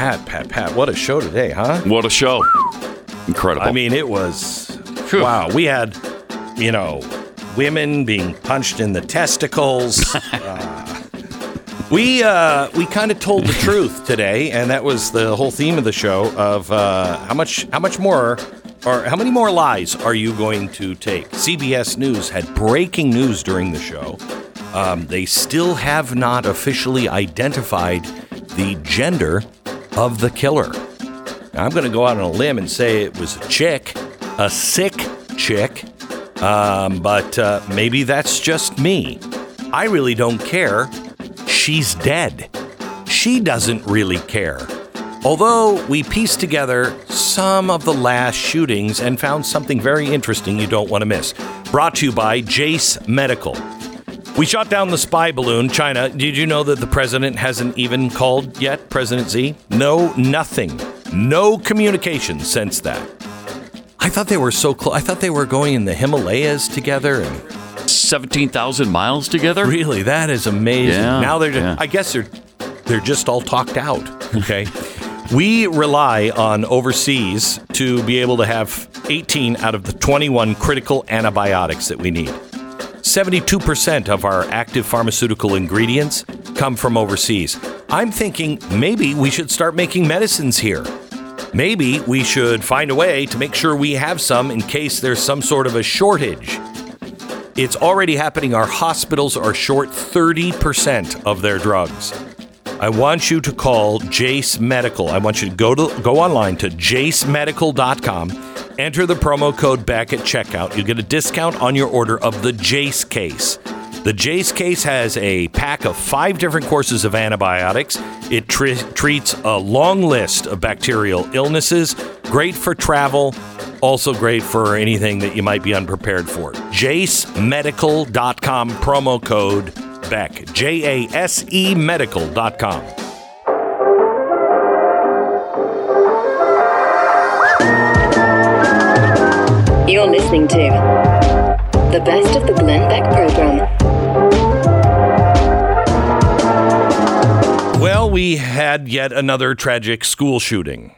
Pat, Pat, Pat. What a show today, huh? What a show. Incredible. I mean, it was wow. We had, you know, women being punched in the testicles. uh, we uh, we kind of told the truth today, and that was the whole theme of the show. Of uh, how much how much more or how many more lies are you going to take? CBS News had breaking news during the show. Um, they still have not officially identified the gender of the killer. Now, I'm going to go out on a limb and say it was a chick, a sick chick, um, but uh, maybe that's just me. I really don't care. She's dead. She doesn't really care. Although we pieced together some of the last shootings and found something very interesting you don't want to miss. Brought to you by Jase Medical. We shot down the spy balloon, China. Did you know that the president hasn't even called yet, President Xi? No, nothing. No communication since that. I thought they were so close. I thought they were going in the Himalayas together and 17,000 miles together? Really? That is amazing. Yeah, now they're just, yeah. I guess they're they're just all talked out, okay? we rely on overseas to be able to have 18 out of the 21 critical antibiotics that we need. 72% of our active pharmaceutical ingredients come from overseas. I'm thinking maybe we should start making medicines here. Maybe we should find a way to make sure we have some in case there's some sort of a shortage. It's already happening. Our hospitals are short 30% of their drugs. I want you to call Jase Medical. I want you to go to go online to jasemedical.com, enter the promo code back at checkout. You'll get a discount on your order of the Jase case. The Jase case has a pack of five different courses of antibiotics. It tre- treats a long list of bacterial illnesses, great for travel, also great for anything that you might be unprepared for. JaseMedical.com promo code Beck. J A S E medical.com. listening to the best of the Glenn Beck program. Well, we had yet another tragic school shooting.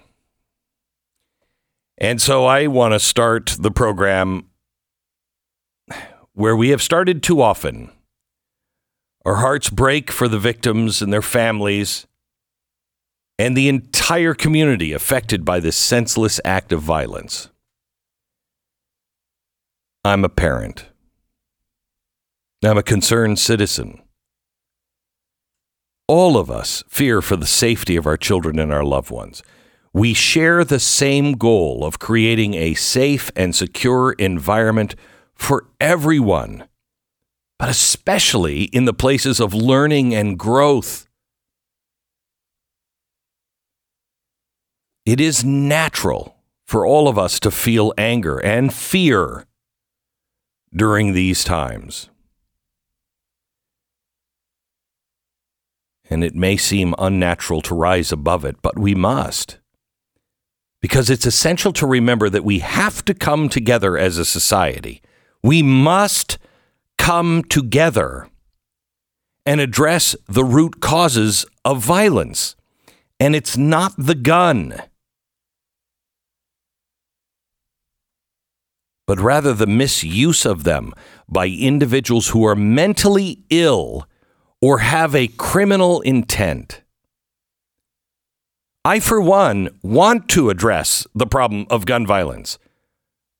And so I want to start the program where we have started too often. Our hearts break for the victims and their families and the entire community affected by this senseless act of violence. I'm a parent. I'm a concerned citizen. All of us fear for the safety of our children and our loved ones. We share the same goal of creating a safe and secure environment for everyone, but especially in the places of learning and growth. It is natural for all of us to feel anger and fear during these times. And it may seem unnatural to rise above it, but we must. Because it's essential to remember that we have to come together as a society. We must come together and address the root causes of violence. And it's not the gun, but rather the misuse of them by individuals who are mentally ill or have a criminal intent. I, for one, want to address the problem of gun violence.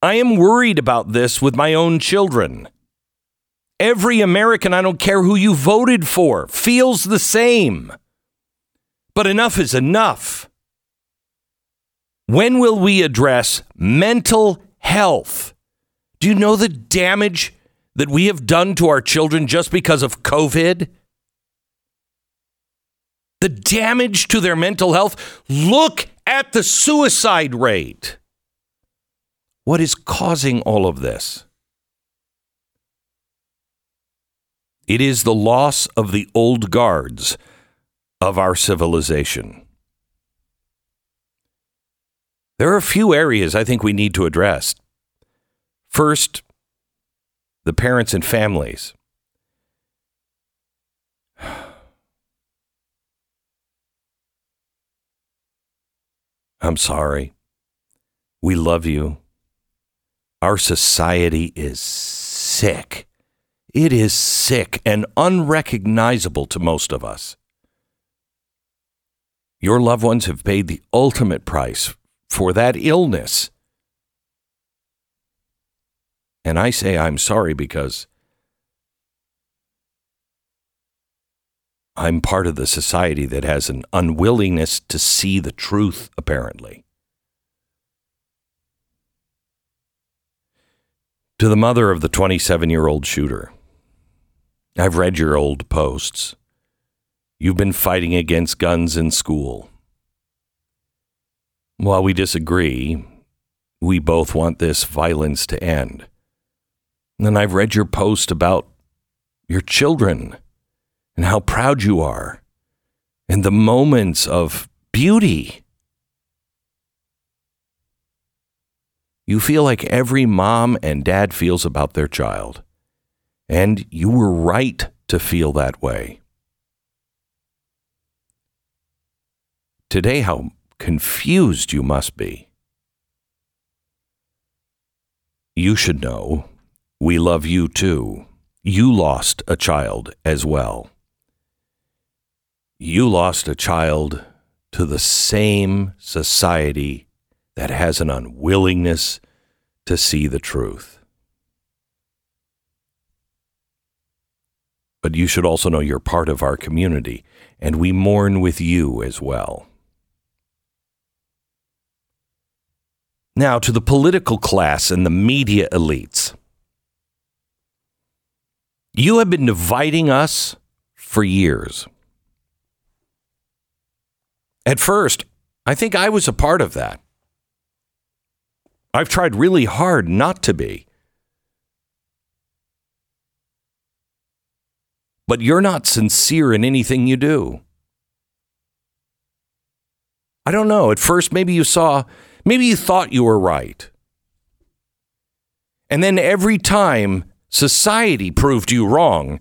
I am worried about this with my own children. Every American, I don't care who you voted for, feels the same. But enough is enough. When will we address mental health? Do you know the damage that we have done to our children just because of COVID? the damage to their mental health. Look at the suicide rate. What is causing all of this? It is the loss of the old guards of our civilization. There are a few areas I think we need to address. First, the parents and families. I'm sorry. We love you. Our society is sick. It is sick and unrecognizable to most of us. Your loved ones have paid the ultimate price for that illness. And I say I'm sorry because I'm part of the society that has an unwillingness to see the truth, apparently. To the mother of the 27 year old shooter, I've read your old posts. You've been fighting against guns in school. While we disagree, we both want this violence to end. And I've read your post about your children and how proud you are and the moments of beauty. You feel like every mom and dad feels about their child. And you were right to feel that way. Today, how confused you must be. You should know we love you too. You lost a child as well. You lost a child to the same society that has an unwillingness to see the truth. But you should also know you're part of our community, and we mourn with you as well. Now, to the political class and the media elites. You have been dividing us for years. At first, I think I was a part of that. I've tried really hard not to be. But you're not sincere in anything you do. I don't know. At first, maybe you saw, maybe you thought you were right. And then every time society proved you wrong,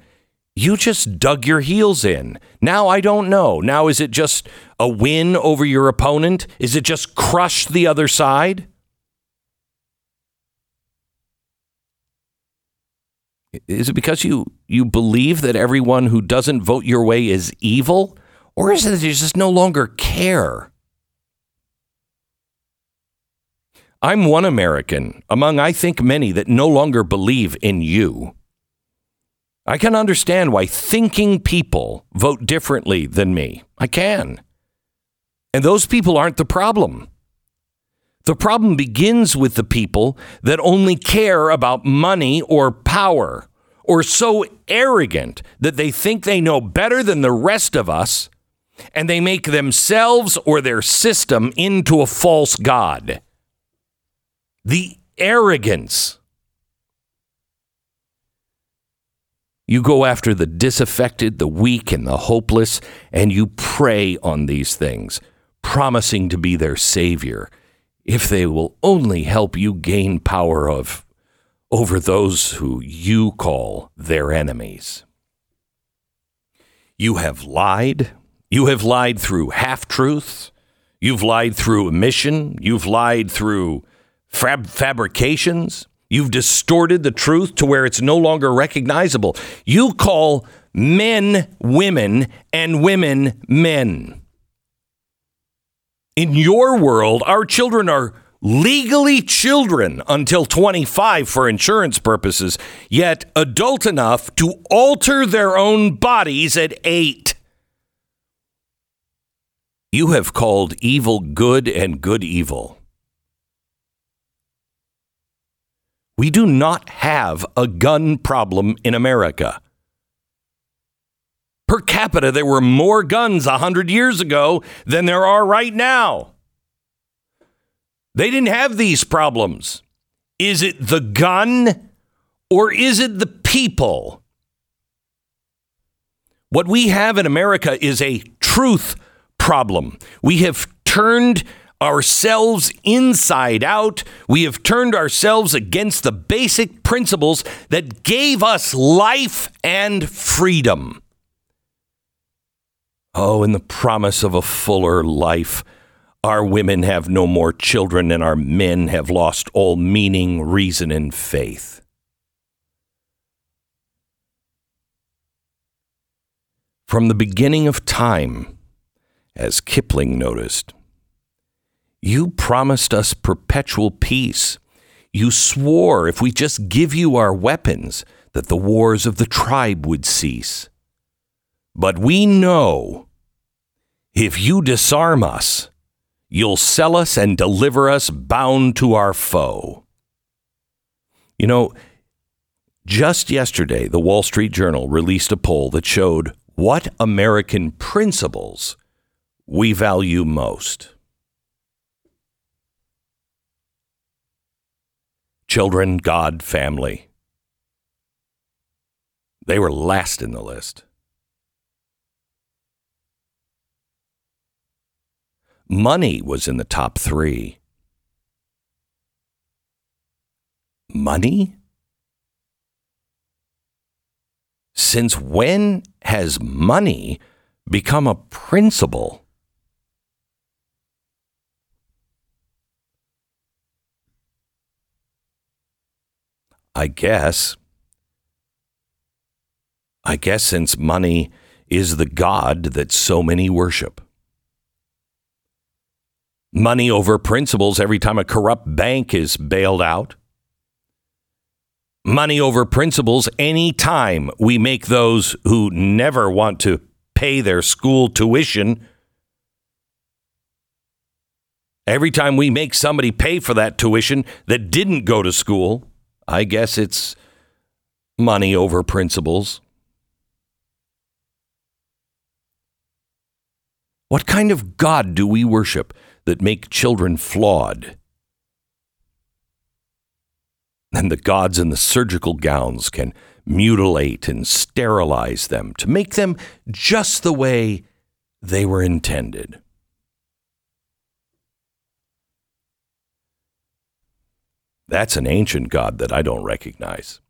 you just dug your heels in. Now I don't know. Now is it just a win over your opponent? Is it just crush the other side? Is it because you you believe that everyone who doesn't vote your way is evil? Or is it that you just no longer care? I'm one American among, I think, many that no longer believe in you. I can understand why thinking people vote differently than me. I can. And those people aren't the problem. The problem begins with the people that only care about money or power, or so arrogant that they think they know better than the rest of us, and they make themselves or their system into a false god. The arrogance. You go after the disaffected, the weak, and the hopeless, and you prey on these things, promising to be their savior if they will only help you gain power of over those who you call their enemies. You have lied. You have lied through half truths. You've lied through omission. You've lied through fab- fabrications. You've distorted the truth to where it's no longer recognizable. You call men women and women men. In your world, our children are legally children until 25 for insurance purposes, yet adult enough to alter their own bodies at 8. You have called evil good and good evil. We do not have a gun problem in America. Per capita, there were more guns 100 years ago than there are right now. They didn't have these problems. Is it the gun or is it the people? What we have in America is a truth problem. We have turned ourselves inside out. We have turned ourselves against the basic principles that gave us life and freedom. Oh, in the promise of a fuller life, our women have no more children and our men have lost all meaning, reason, and faith. From the beginning of time, as Kipling noticed, you promised us perpetual peace. You swore if we just give you our weapons, that the wars of the tribe would cease. But we know if you disarm us, you'll sell us and deliver us bound to our foe. You know, just yesterday, the Wall Street Journal released a poll that showed what American principles we value most. Children, God, family. They were last in the list. Money was in the top three. Money? Since when has money become a principle? I guess. I guess since money is the God that so many worship. Money over principles every time a corrupt bank is bailed out. Money over principles any time we make those who never want to pay their school tuition. Every time we make somebody pay for that tuition that didn't go to school. I guess it's money over principles. What kind of God do we worship that make children flawed? And the gods in the surgical gowns can mutilate and sterilize them to make them just the way they were intended. That's an ancient God that I don't recognize.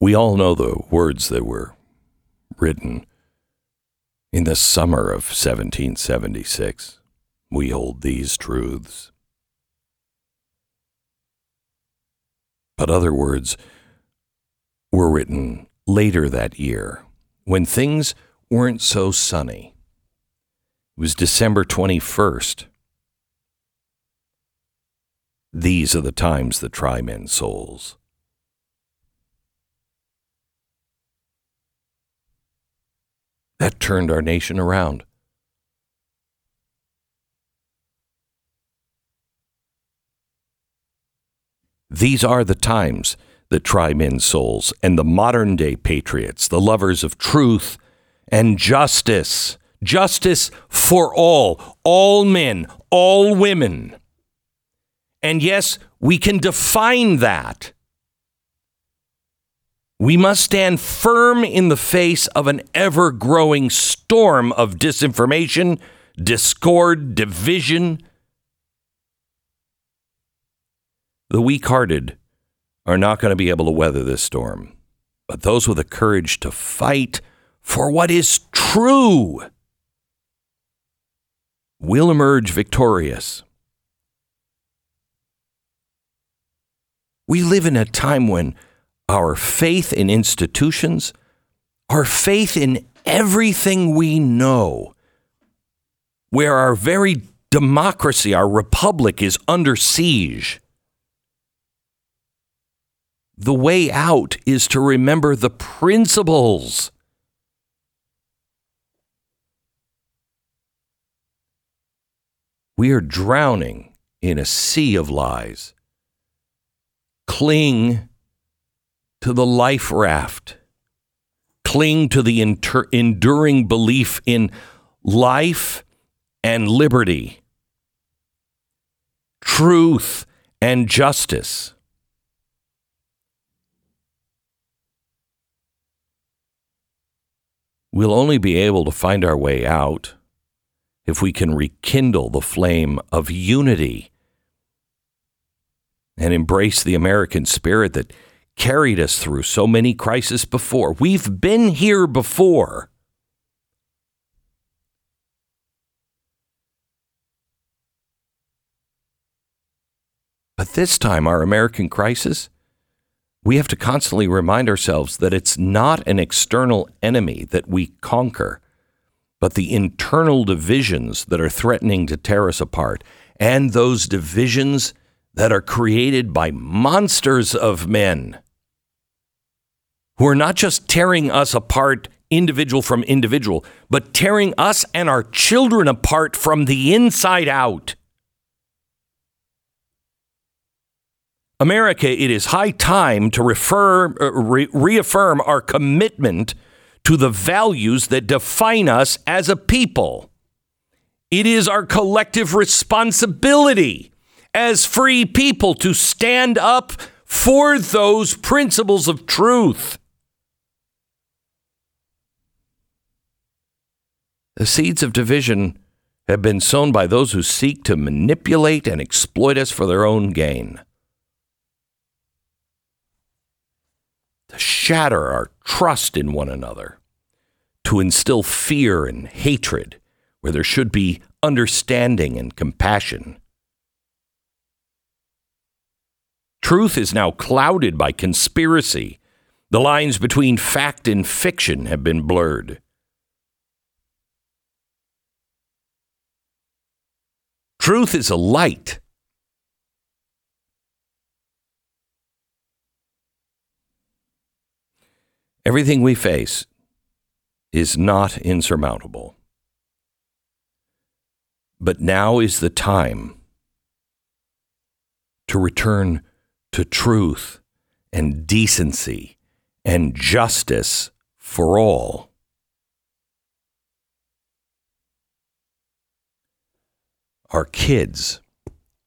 We all know the words that were written in the summer of 1776. We hold these truths. But other words were written later that year when things weren't so sunny. It was December 21st. These are the times that try men's souls. That turned our nation around. These are the times that try men's souls, and the modern day patriots, the lovers of truth and justice. Justice for all, all men, all women. And yes, we can define that. We must stand firm in the face of an ever growing storm of disinformation, discord, division. The weak hearted are not going to be able to weather this storm. But those with the courage to fight for what is true will emerge victorious. We live in a time when our faith in institutions, our faith in everything we know, where our very democracy, our republic is under siege the way out is to remember the principles. We are drowning in a sea of lies. Cling to the life raft. Cling to the inter- enduring belief in life and liberty, truth and justice. We'll only be able to find our way out if we can rekindle the flame of unity and embrace the American spirit that carried us through so many crises before. We've been here before. But this time, our American crisis, we have to constantly remind ourselves that it's not an external enemy that we conquer, but the internal divisions that are threatening to tear us apart. And those divisions that are created by monsters of men who are not just tearing us apart individual from individual, but tearing us and our children apart from the inside out. America, it is high time to refer, uh, re- reaffirm our commitment to the values that define us as a people. It is our collective responsibility as free people to stand up for those principles of truth. The seeds of division have been sown by those who seek to manipulate and exploit us for their own gain. To shatter our trust in one another, to instill fear and hatred where there should be understanding and compassion. Truth is now clouded by conspiracy. The lines between fact and fiction have been blurred. Truth is a light. Everything we face is not insurmountable. But now is the time to return to truth and decency and justice for all. Our kids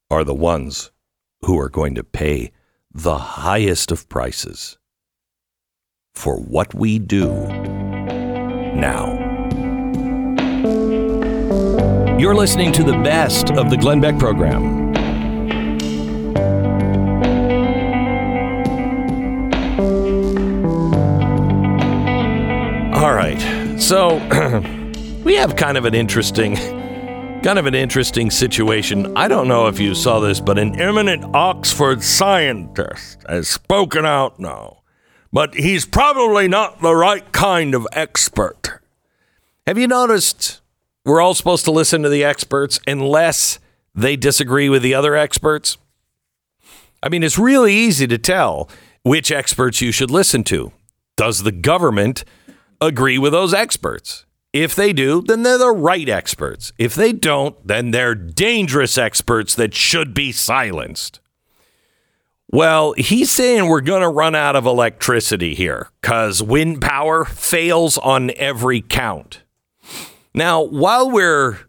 are the ones who are going to pay the highest of prices for what we do now. You're listening to the best of the Glenn Beck program. All right. So we have kind of an interesting kind of an interesting situation. I don't know if you saw this, but an eminent Oxford scientist has spoken out now. But he's probably not the right kind of expert. Have you noticed we're all supposed to listen to the experts unless they disagree with the other experts? I mean, it's really easy to tell which experts you should listen to. Does the government agree with those experts? If they do, then they're the right experts. If they don't, then they're dangerous experts that should be silenced. Well, he's saying we're going to run out of electricity here because wind power fails on every count. Now, while we're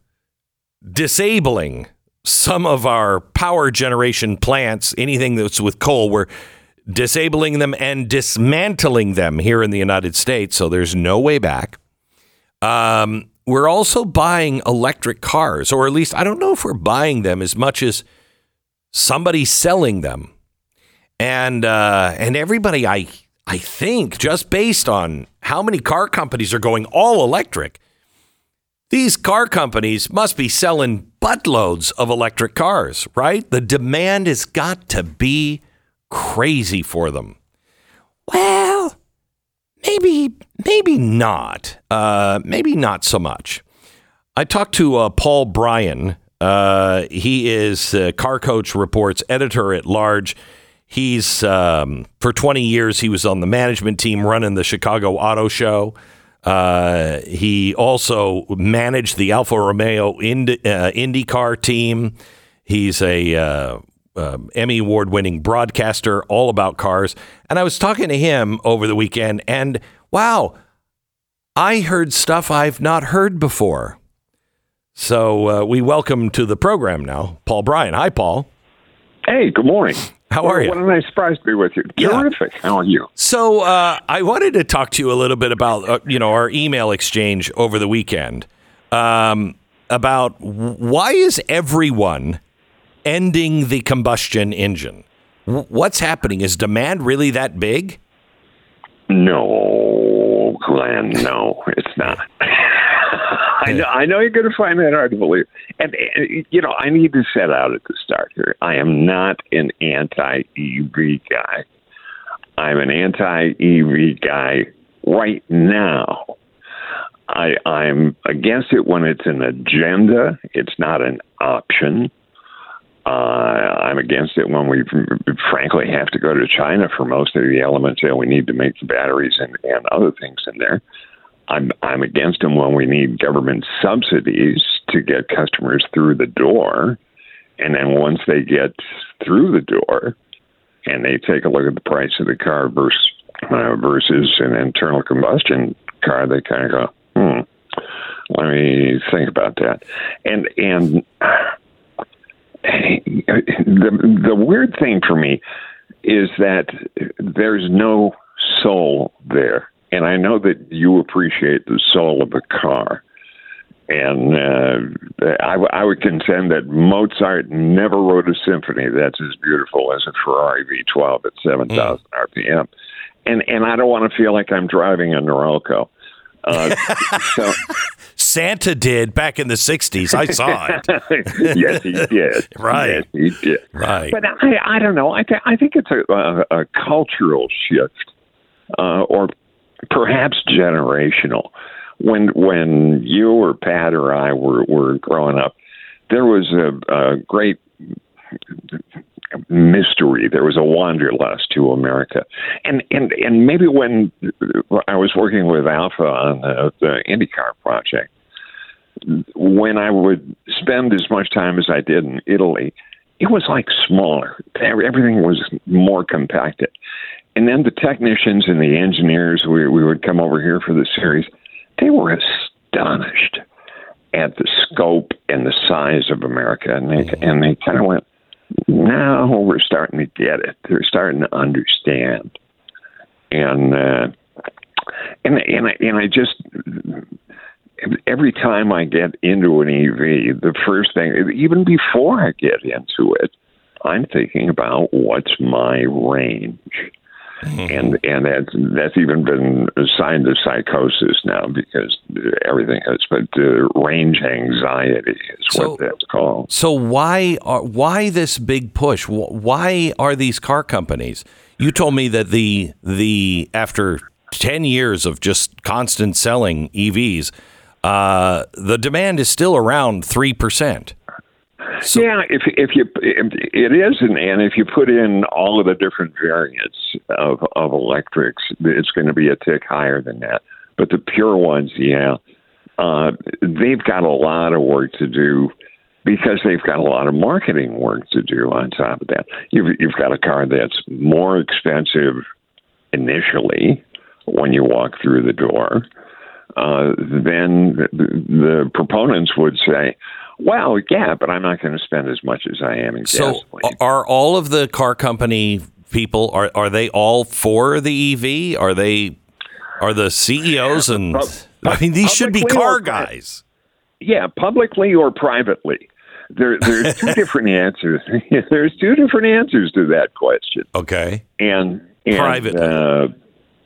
disabling some of our power generation plants, anything that's with coal, we're disabling them and dismantling them here in the United States. So there's no way back. Um, we're also buying electric cars, or at least I don't know if we're buying them as much as somebody's selling them. And uh, and everybody, I I think, just based on how many car companies are going all electric, these car companies must be selling buttloads of electric cars, right? The demand has got to be crazy for them. Well, maybe, maybe not. Uh, maybe not so much. I talked to uh, Paul Brian. Uh, he is Car Coach Reports editor at large. He's um, for 20 years he was on the management team running the Chicago Auto Show. Uh, he also managed the Alfa Romeo Indy, uh, IndyCar team. He's a uh, um, Emmy award winning broadcaster, all about cars. And I was talking to him over the weekend, and wow, I heard stuff I've not heard before. So uh, we welcome to the program now, Paul Brian. Hi, Paul. Hey, good morning. How are you? What a nice surprise to be with you. Yeah. Terrific. How are you? So uh, I wanted to talk to you a little bit about uh, you know our email exchange over the weekend um, about why is everyone ending the combustion engine? What's happening? Is demand really that big? No, Glenn, no, it's not. I know, I know you're going to find that hard to believe. And, and, you know, I need to set out at the start here. I am not an anti EV guy. I'm an anti EV guy right now. I, I'm against it when it's an agenda, it's not an option. Uh, I'm against it when we frankly have to go to China for most of the elements that we need to make the batteries and, and other things in there. I'm I'm against them when we need government subsidies to get customers through the door, and then once they get through the door, and they take a look at the price of the car versus uh, versus an internal combustion car, they kind of go, hmm. Let me think about that. And and the the weird thing for me is that there's no soul there, and I know that you appreciate the soul of a car. And uh, I, w- I would contend that Mozart never wrote a symphony that's as beautiful as a Ferrari V12 at 7,000 RPM. And and I don't want to feel like I'm driving a Norelco. Uh, so Santa did back in the '60s. I saw it. yes, he did. Right. Yes, he did. Right. But I, I don't know. I, th- I think it's a, a, a cultural shift, uh, or perhaps generational. When when you or Pat or I were were growing up, there was a, a great mystery. There was a wanderlust to America, and and and maybe when I was working with Alfa on the, the IndyCar project, when I would spend as much time as I did in Italy, it was like smaller. Everything was more compacted. And then the technicians and the engineers, we, we would come over here for the series, they were astonished at the scope and the size of America. And they, and they kind of went, now we're starting to get it. They're starting to understand. And, uh, and, and, I, and I just, every time I get into an EV, the first thing, even before I get into it, I'm thinking about what's my range. And and that's that's even been assigned to psychosis now because everything has. But uh, range anxiety is So- what that's called. So why are why this big push? Why are these car companies? You told me that the the after ten years of just constant selling EVs, uh, the demand is still around three percent. Yeah, if if you if it is, and, and if you put in all of the different variants of of electrics, it's going to be a tick higher than that. But the pure ones, yeah, uh, they've got a lot of work to do because they've got a lot of marketing work to do on top of that. You've you've got a car that's more expensive initially when you walk through the door. Uh, then the, the proponents would say, "Well, yeah, but I'm not going to spend as much as I am in So gasoline." are all of the car company people are are they all for the EV? Are they are the CEOs and I mean these should be car guys. Yeah, publicly or privately. There, there's two different answers. there's two different answers to that question. Okay. And, and Privately. uh,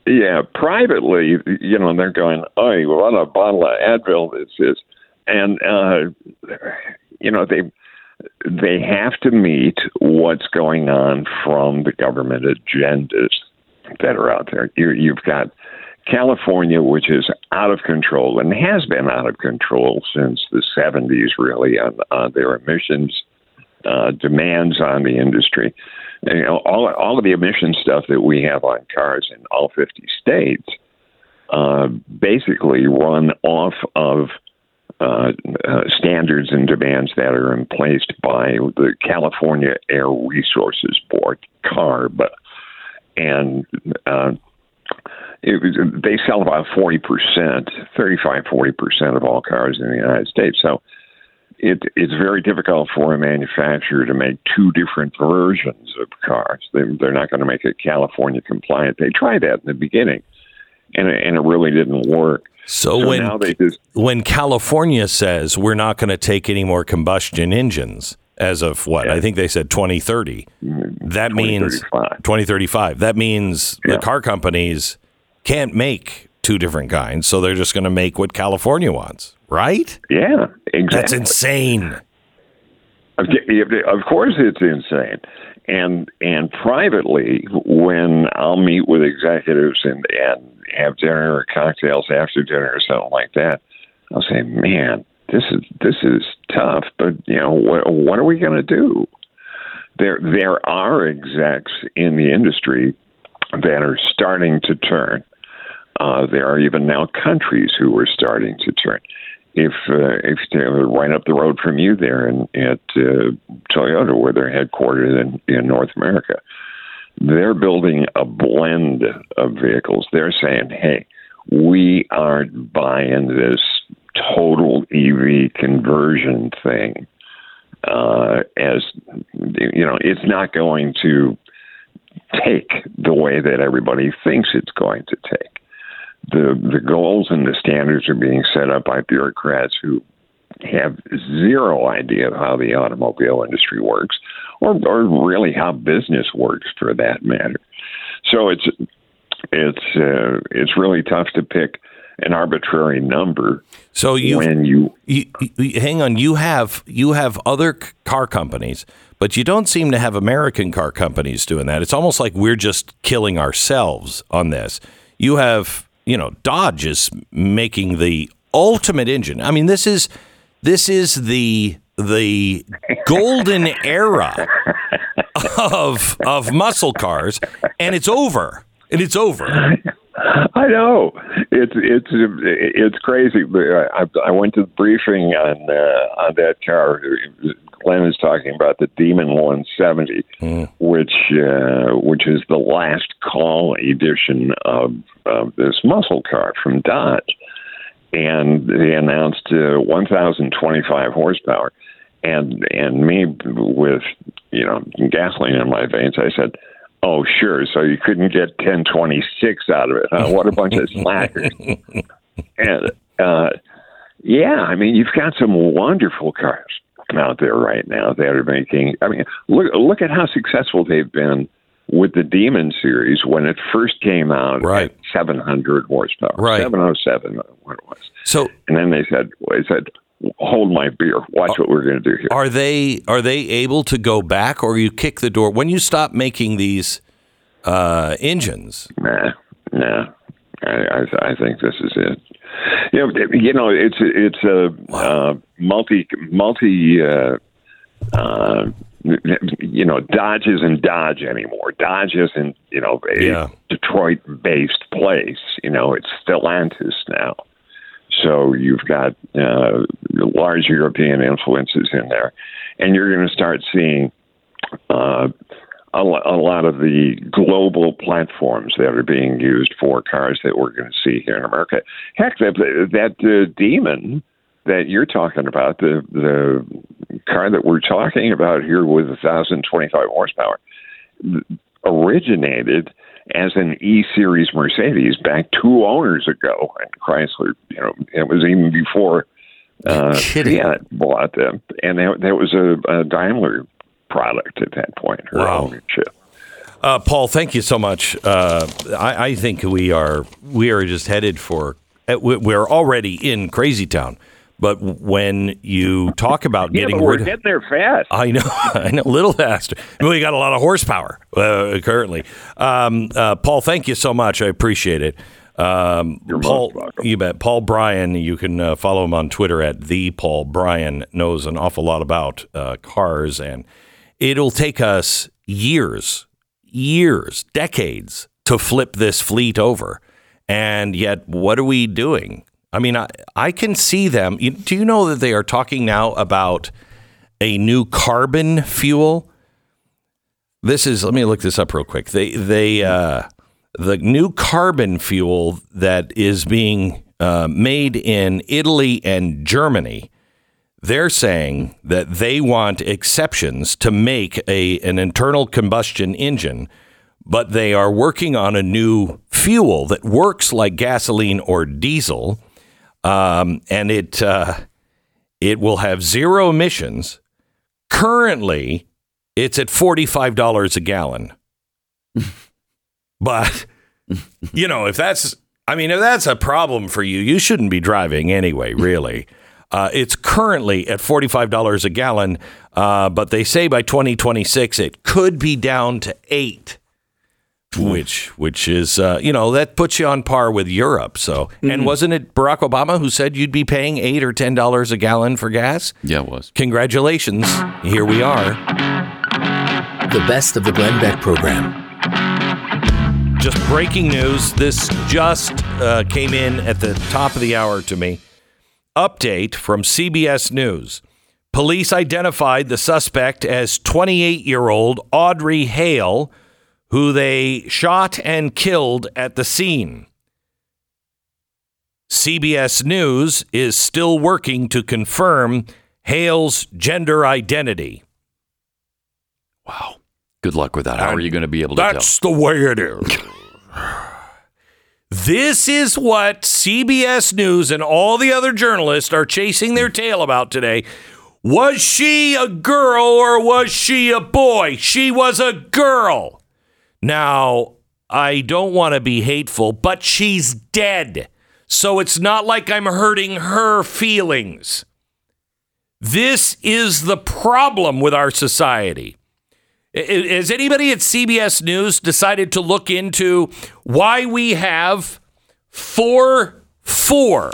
yeah, privately, you know, they're going, "Oh, what a bottle of Advil this is," and uh, you know they they have to meet what's going on from the government agendas that are out there. You, you've got California, which is out of control and has been out of control since the 70s, really, on, on their emissions uh, demands on the industry. And, you know, all, all of the emission stuff that we have on cars in all 50 states uh, basically run off of uh, uh, standards and demands that are in place by the California Air Resources Board, CARB, and uh, it was, they sell about 40%, 35, 40% of all cars in the United States. So it, it's very difficult for a manufacturer to make two different versions of cars. They, they're not going to make it California compliant. They tried that in the beginning, and it, and it really didn't work. So, So when now they just when California says we're not going to take any more combustion engines as of what I think they said 2030, mm-hmm. that means 2035. 2035. That means Yeah. the car companies can't make two different kinds, so they're just going to make what California wants, right? yeah, exactly. That's insane. Of course, it's insane. And and privately, when I'll meet with executives and and have dinner or cocktails after dinner or something like that, I'll say, "Man, this is this is tough, but you know what? What are we going to do?" There there are execs in the industry that are starting to turn. Uh, there are even now countries who are starting to turn. If uh, if they're right up the road from you there in, at uh, Toyota, where they're headquartered in, in North America, they're building a blend of vehicles. They're saying, "Hey, we aren't buying this total EV conversion thing." Uh, as you know, it's not going to take the way that everybody thinks it's going to take. The the goals and the standards are being set up by bureaucrats who have zero idea of how the automobile industry works, or or really how business works for that matter. So it's it's uh, it's really tough to pick an arbitrary number So you when you you, you, hang on. You have you have other c- car companies, but you don't seem to have American car companies doing that. It's almost like we're just killing ourselves on this. You have, you know, Dodge is making the ultimate engine. I mean, this is this is the the golden era of of muscle cars, and it's over. And it's over. I know it's it's it's crazy. But I, I went to the briefing on uh, on that car. Glenn is talking about the Demon 170, which uh, which is the last call edition of, of this muscle car from Dodge, and they announced uh, 1,025 horsepower. And and me with you know gasoline in my veins, I said. Oh, sure. So you couldn't get 1026 out of it. Huh? What a bunch of slackers. and uh, yeah, I mean, you've got some wonderful cars out there right now that are making. I mean, look look at how successful they've been with the Demon series when it first came out. Right. at 700 horsepower. Right. 707, what it was. So And then they said, they said, hold my beer. Watch what we're going to do here. are they are they able to go back, or you kick the door when you stop making these uh, engines? Nah, nah. I, I, I think this is it. You know, you know, it's it's a uh, multi multi. Uh, uh, you know, Dodge isn't Dodge anymore. Dodge isn't you know a Yeah. Detroit-based place. You know, it's Stellantis now. So you've got uh, large European influences in there, and you're going to start seeing uh, a, a lot of the global platforms that are being used for cars that we're going to see here in America. Heck, that that uh, demon that you're talking about, the the car that we're talking about here with 1,025 horsepower, originated as an E Series Mercedes back two owners ago, and Chrysler. You know, it was even before uh. Fiat bought them, and that, that was a, a Daimler product at that point. Her Wow. ownership. Uh, Paul, thank you so much. Uh, I, I think we are we are just headed for. uh, We're already in Crazy Town, but when you talk about Yeah, getting rid of, getting there fast. I know, I know, a little faster. We got a lot of horsepower uh, currently. Um, uh, Paul, thank you so much. I appreciate it. Um, Paul, you bet. Paul Brian, you can uh, follow him on Twitter at the Paul Brian. Knows an awful lot about uh, cars, and it'll take us years, years, decades to flip this fleet over. And yet, what are we doing? I mean, I, I can see them. Do you know that they are talking now about a new carbon fuel? This is. Let me look this up real quick. They they uh, the new carbon fuel that is being uh, made in Italy and Germany. They're saying that they want exceptions to make a an internal combustion engine, but they are working on a new fuel that works like gasoline or diesel, um, and it uh, it will have zero emissions. Currently, it's at forty five dollars a gallon. but you know, if that's I mean, if that's a problem for you, you shouldn't be driving anyway, really. Uh, it's currently at $45 a gallon, uh, but they say by 2026 it could be down to eight, which which is uh, you know that puts you on par with Europe. So, and wasn't it Barack Obama who said you'd be paying eight or ten dollars a gallon for gas? Yeah, it was. Congratulations, here we are. The best of the Glenn Beck program. Just breaking news. This just uh, came in at the top of the hour to me. Update from CBS News. Police identified the suspect as 28 year old Audrey Hale, who they shot and killed at the scene. CBS News is still working to confirm Hale's gender identity. Wow. Good luck with that. How are you going to be able to That's the way it is. this is what CBS News and all the other journalists are chasing their tail about today. Was she a girl or was she a boy? She was a girl. Now, I don't want to be hateful, but she's dead. So it's not like I'm hurting her feelings. This is the problem with our society. Has anybody at CBS News decided to look into why we have four four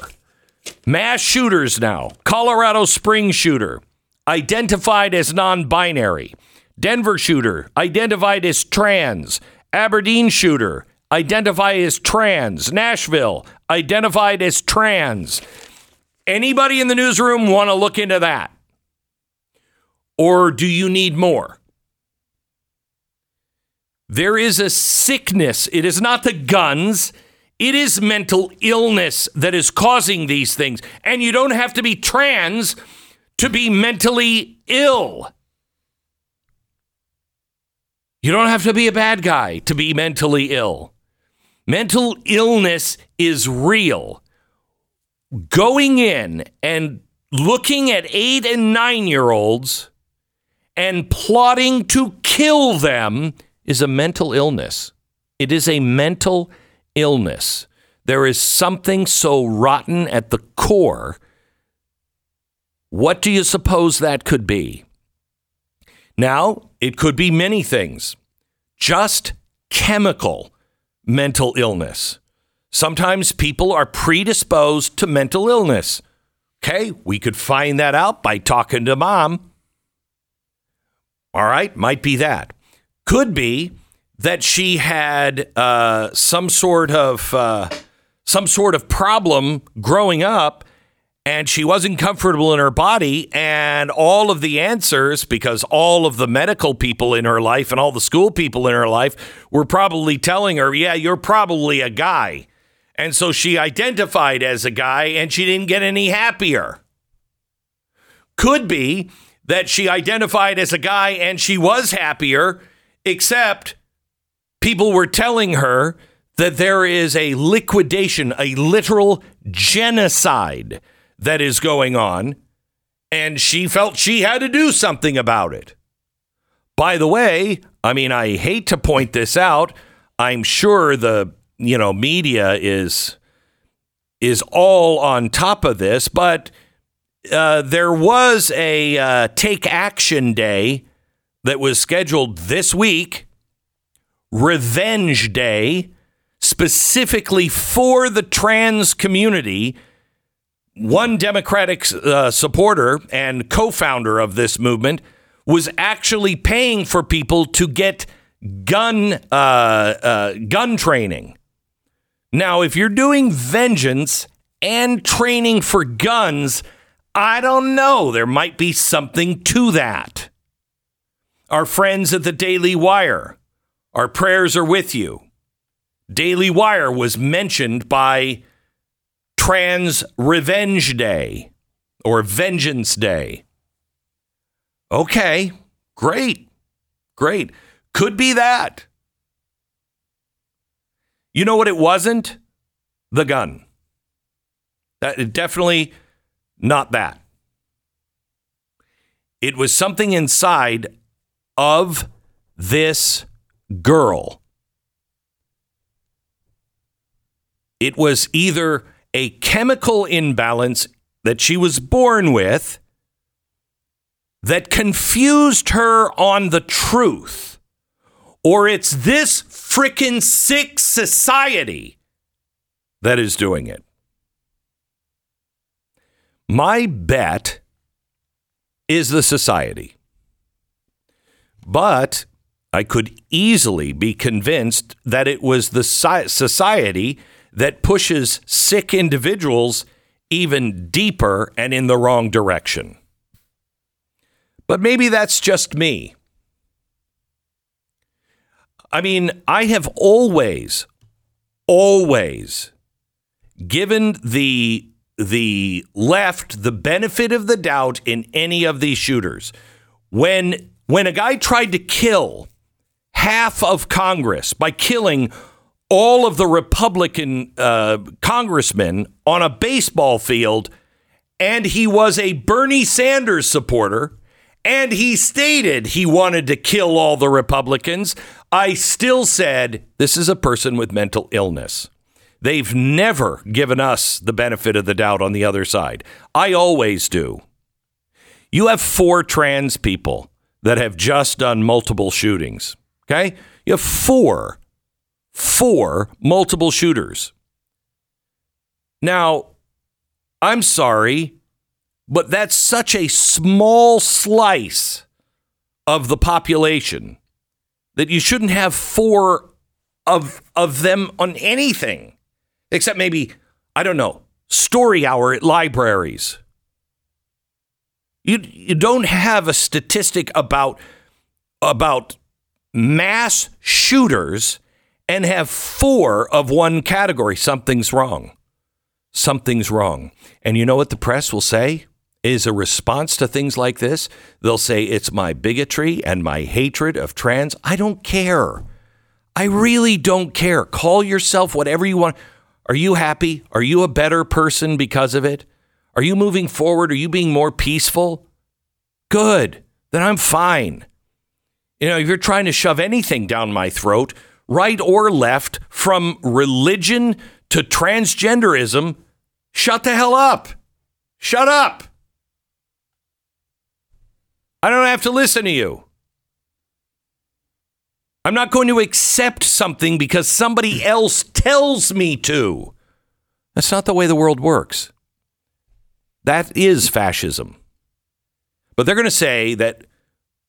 mass shooters now? Colorado Springs shooter identified as non-binary. Denver shooter identified as trans. Aberdeen shooter identified as trans. Nashville identified as trans. Anybody in the newsroom want to look into that? Or do you need more? There is a sickness. It is not the guns. It is mental illness that is causing these things. And you don't have to be trans to be mentally ill. You don't have to be a bad guy to be mentally ill. Mental illness is real. Going in and looking at eight and nine year olds and plotting to kill them is a mental illness. It is a mental illness. There is something so rotten at the core. What do you suppose that could be? Now, it could be many things, just chemical mental illness. Sometimes people are predisposed to mental illness. Okay, we could find that out by talking to mom. All right, might be that. Could be that she had uh, some sort of uh, some sort of problem growing up, and she wasn't comfortable in her body, and all of the answers, because all of the medical people in her life and all the school people in her life were probably telling her, "Yeah, you're probably a guy," and so she identified as a guy, and she didn't get any happier. Could be that she identified as a guy and she was happier, except people were telling her that there is a liquidation, a literal genocide that is going on, and she felt she had to do something about it. By the way, I mean, I hate to point this out. I'm sure the, you know, media is is all on top of this, but uh, there was a uh, take action day that was scheduled this week, Revenge Day, specifically for the trans community. One Democratic uh, supporter and co founder of this movement was actually paying for people to get gun, uh, uh, gun training Now, if you're doing vengeance and training for guns, I don't know. There might be something to that. Our friends at the Daily Wire, our prayers are with you. Daily Wire was mentioned by Trans Revenge Day or Vengeance Day. Okay, great, great. Could be that. You know what it wasn't? The gun. That definitely not that. It was something inside of this girl. It was either a chemical imbalance that she was born with that confused her on the truth, or it's this frickin' sick society that is doing it. My bet is the society. But I could easily be convinced that it was the society that pushes sick individuals even deeper and in the wrong direction. But maybe that's just me. I mean, I have always, always given the the left the benefit of the doubt in any of these shooters. When when a guy tried to kill half of Congress by killing all of the Republican uh, congressmen on a baseball field, and he was a Bernie Sanders supporter, and he stated he wanted to kill all the Republicans, I still said this is a person with mental illness. They've never given us the benefit of the doubt on the other side. I always do. You have four trans people that have just done multiple shootings. Okay? You have four four multiple shooters. Now, I'm sorry, but that's such a small slice of the population that you shouldn't have four of of them on anything except maybe I don't know, story hour at libraries. You you don't have a statistic about about mass shooters and have four of one category. Something's wrong. Something's wrong. And you know what the press will say? Is a response to things like this. They'll say, it's my bigotry and my hatred of trans. I don't care. I really don't care. Call yourself whatever you want. Are you happy? Are you a better person because of it? Are you moving forward? Are you being more peaceful? Good. Then I'm fine. You know, if you're trying to shove anything down my throat, right or left, from religion to transgenderism, shut the hell up. Shut up. I don't have to listen to you. I'm not going to accept something because somebody else tells me to. That's not the way the world works. That is fascism. But they're going to say that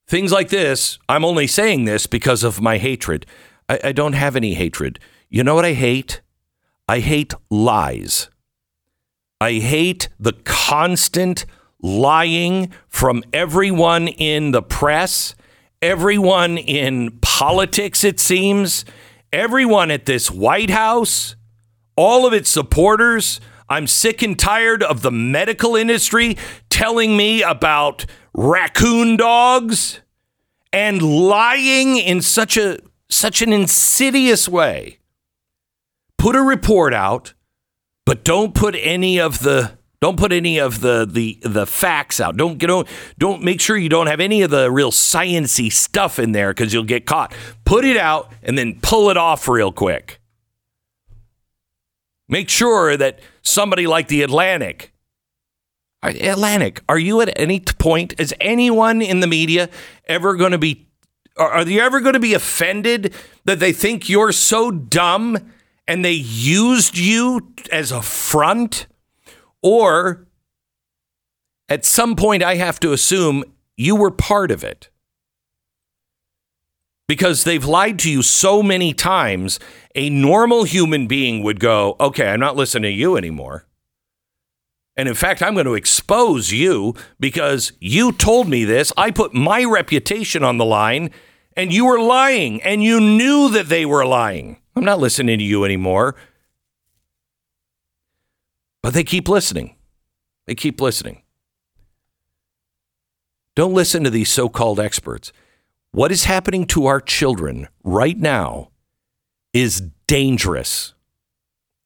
things like this, I'm only saying this because of my hatred. I, I don't have any hatred. You know what I hate? I hate lies. I hate the constant lying from everyone in the press, everyone in politics, it seems, everyone at this White House, all of its supporters. I'm sick and tired of the medical industry telling me about raccoon dogs and lying in such a such an insidious way. Put a report out, but don't put any of the don't put any of the the the facts out. Don't don't don't make sure you don't have any of the real sciency stuff in there because you'll get caught. Put it out and then pull it off real quick. Make sure that somebody like the Atlantic Atlantic, are you at any point, is anyone in the media ever going to be are you ever going to be offended that they think you're so dumb and they used you as a front? Or at some point, I have to assume you were part of it. because they've lied to you so many times. A normal human being would go, okay, I'm not listening to you anymore. And in fact, I'm going to expose you because you told me this. I put my reputation on the line and you were lying and you knew that they were lying. I'm not listening to you anymore. But they keep listening. They keep listening. Don't listen to these so called experts. What is happening to our children right now is dangerous.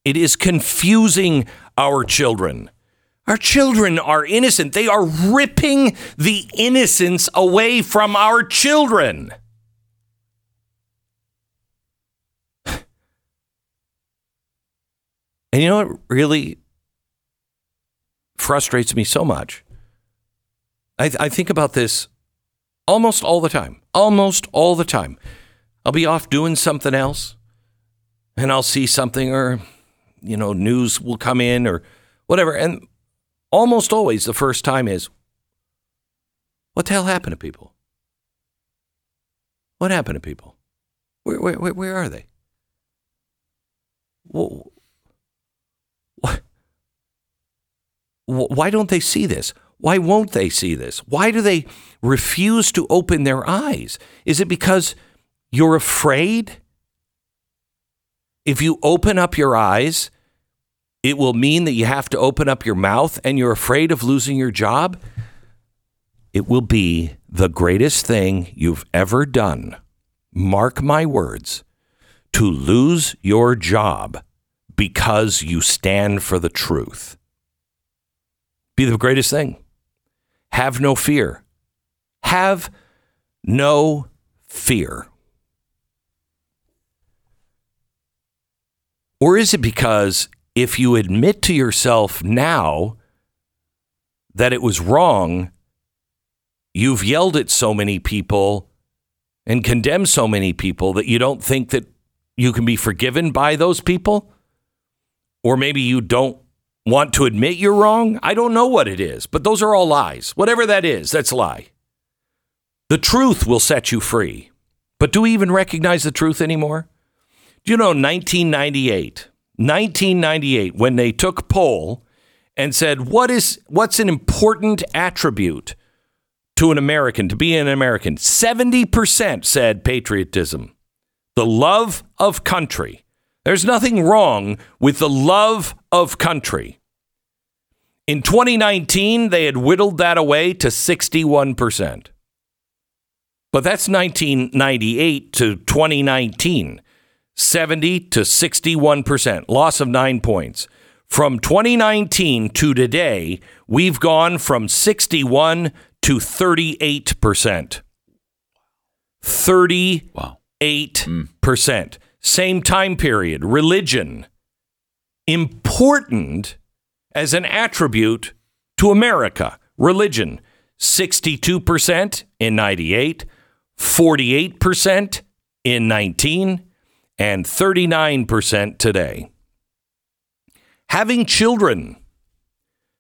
It is confusing our children. Our children are innocent. They are ripping the innocence away from our children. And you know what really frustrates me so much? I, I think about this almost all the time. Almost all the time. I'll be off doing something else and I'll see something or, you know, news will come in or whatever. And almost always the first time is, what the hell happened to people? What happened to people? Where, where, where are they? What, why don't they see this? Why won't they see this? Why do they refuse to open their eyes? Is it because you're afraid? If you open up your eyes, it will mean that you have to open up your mouth and you're afraid of losing your job. It will be the greatest thing you've ever done. Mark my words to lose your job because you stand for the truth. Be the greatest thing. Have no fear. Have no fear. Or is it because if you admit to yourself now that it was wrong, you've yelled at so many people and condemned so many people that you don't think that you can be forgiven by those people? Or maybe you don't want to admit you're wrong? I don't know what it is, but those are all lies. Whatever that is, that's a lie. The truth will set you free. But do we even recognize the truth anymore? Do you know 1998? 1998 when they took poll and said what is what's an important attribute to an American to be an American? 70% said patriotism. The love of country. There's nothing wrong with the love of country. In 2019, they had whittled that away to 61%. But that's 1998 to 2019. 70 to 61%, loss of nine points. From 2019 to today, we've gone from 61 to 38%. 38%. Wow. Mm. Same time period. Religion, important as an attribute to America. Religion, 62% in 98, 48% in 19, and 39% today. Having children,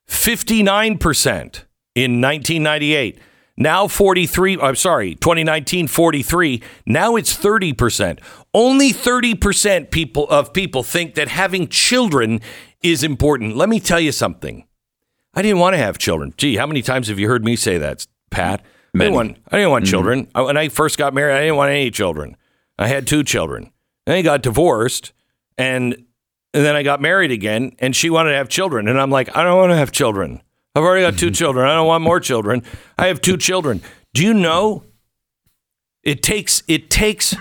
59% in 1998. Now 43, I'm sorry, 2019 43, now it's 30%. Only 30% people of people think that having children is important. Let me tell you something. I didn't want to have children. Gee, how many times have you heard me say that, Pat? I didn't want, I didn't want mm-hmm. children. When I first got married, I didn't want any children. I had two children. Then I got divorced and, and then I got married again and she wanted to have children. And I'm like, I don't want to have children. I've already got two mm-hmm. children. I don't want more children. I have two children. Do you know it takes it takes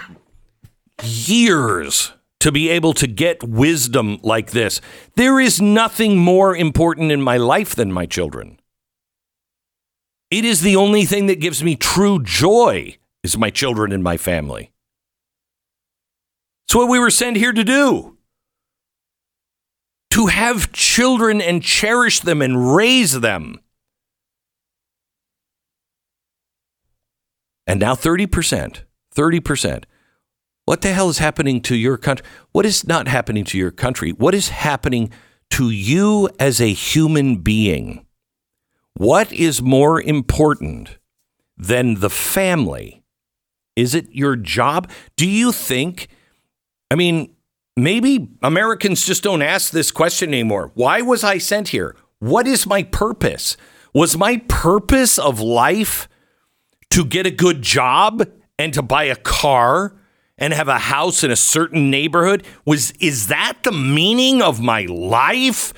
years to be able to get wisdom like this. There is nothing more important in my life than my children. It is the only thing that gives me true joy is my children and my family. It's what we were sent here to do. To have children and cherish them and raise them. And now 30%, 30%. What the hell is happening to your country? What is not happening to your country? What is happening to you as a human being? What is more important than the family Is it your job? Do you think, I mean, maybe Americans just don't ask this question anymore. Why was I sent here? What is my purpose? Was my purpose of life to get a good job and to buy a car and have a house in a certain neighborhood? Was is that the meaning of my life?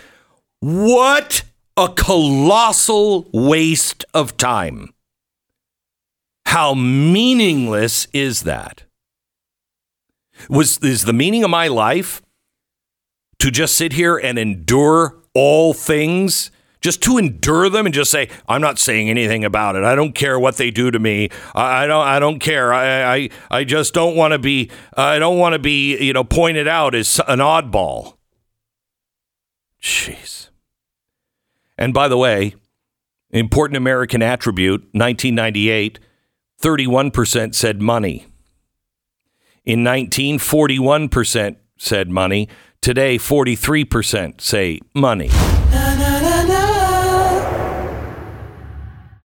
What a colossal waste of time. How meaningless is that? Was is the meaning of my life to just sit here and endure all things? Just to endure them and just say, I'm not saying anything about it. I don't care what they do to me. I, I don't. I don't care. I. I, I just don't want to be. I don't want to be. You know, pointed out as an oddball. Jeez. And by the way, important American attribute, 1998, 31% said money. In 1941% said money. Today, 43% say money.